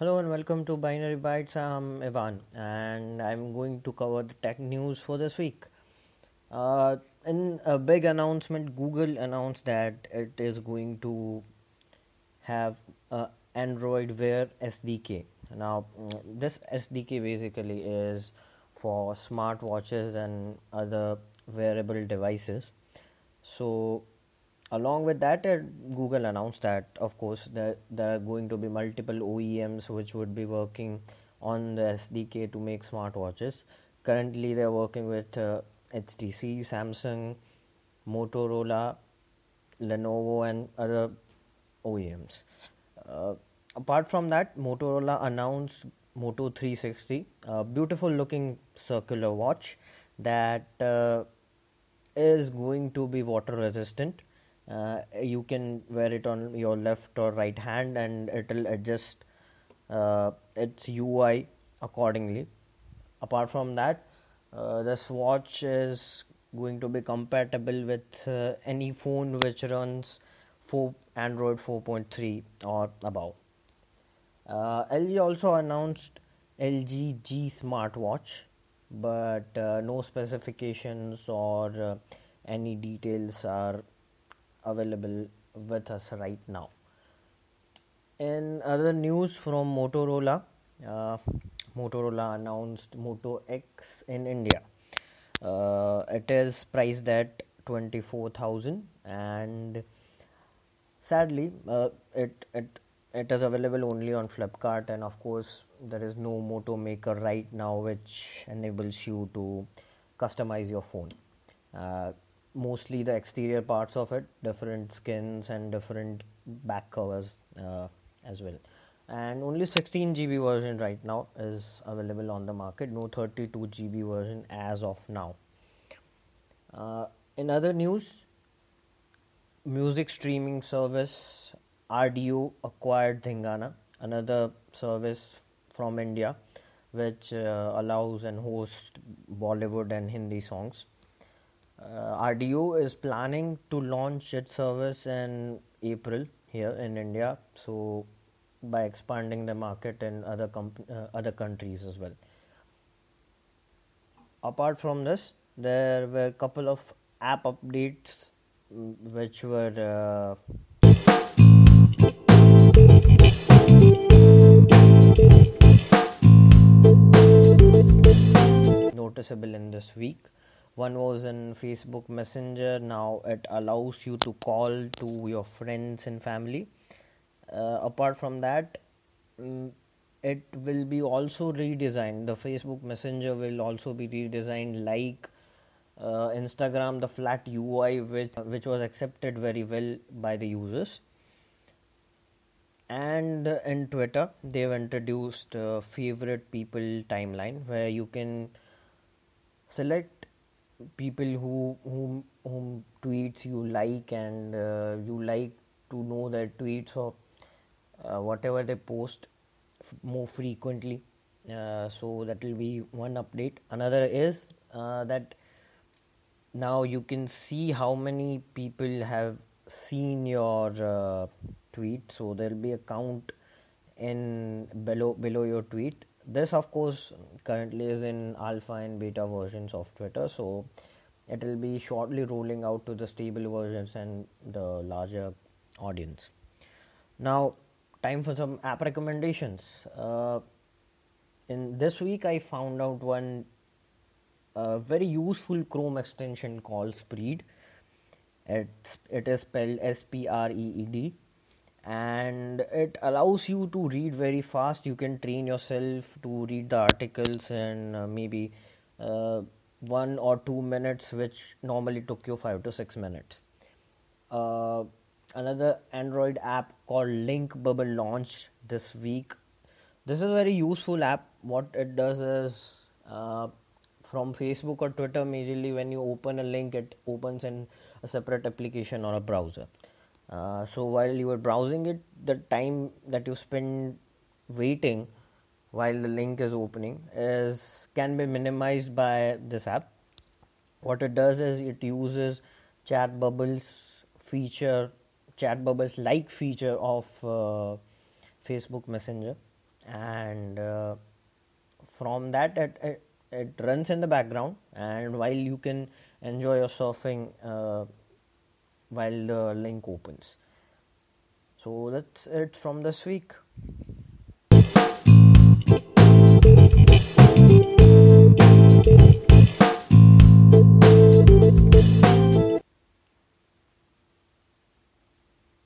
Hello and welcome to Binary Bytes. I'm Ivan and I'm going to cover the tech news for this week. Uh, in a big announcement, Google announced that it is going to have a Android Wear SDK. Now, this SDK basically is for smartwatches and other wearable devices. So, along with that uh, google announced that of course there, there are going to be multiple oems which would be working on the sdk to make smartwatches. Currently they're working with uh, htc samsung motorola lenovo and other oems uh, apart from that motorola announced moto 360 a beautiful looking circular watch that uh, is going to be water resistant uh, you can wear it on your left or right hand and it will adjust uh, its UI accordingly. Apart from that, uh, this watch is going to be compatible with uh, any phone which runs 4 Android 4.3 or above. Uh, LG also announced LG G smartwatch, but uh, no specifications or any details are available with us right now. In other news from Motorola, uh, Motorola announced Moto X in India. Uh, it is priced at 24,000 and sadly uh, it, it it is available only on Flipkart and of course there is no Moto Maker right now which enables you to customize your phone. Mostly the exterior parts of it different skins and different back covers uh, as well. And only 16 GB version right now is available on the market. No 32 GB version as of now. Uh, in other news music streaming service Rdio acquired Dhingana another service from India which uh, allows and hosts Bollywood and Hindi songs Rdio is planning to launch its service in April here in India. So by expanding the market in other comp- uh, other countries as well. Apart from this, there were a couple of app updates mm, which were uh, noticeable in this week one was in facebook messenger. Now it allows you to call to your friends and family. Uh, apart from that um, it will be also redesigned. The facebook messenger will also be redesigned like uh, instagram the flat ui which which was accepted very well by the users. And in twitter they've introduced uh, favorite people timeline where you can select people who whom whom tweets you like and uh, you like to know their tweets or uh, whatever they post f- more frequently. Uh, so that will be one update. Another is uh, that now you can see how many people have seen your uh, tweet. So there will be a count in below below your tweet this of course currently is in alpha and beta versions of twitter so it will be shortly rolling out to the stable versions and the larger audience. Now time for some app recommendations. Uh, in this week i found out one uh, very useful chrome extension called spreed it's, it is spelled s-p-r-e-e-d and it allows you to read very fast. You can train yourself to read the articles in uh, maybe uh, one or two minutes which normally took you five to six minutes. Uh, another android app called link bubble launched this week. This is a very useful app. What it does is uh, from facebook or twitter majorly when you open a link it opens in a separate application or a browser uh, so while you are browsing it the time that you spend waiting while the link is opening is can be minimized by this app. What it does is it uses chat bubbles feature chat bubbles like feature of uh, facebook messenger. And uh, from that it, it, it runs in the background. And while you can enjoy your surfing uh, while the link opens. So that's it from this week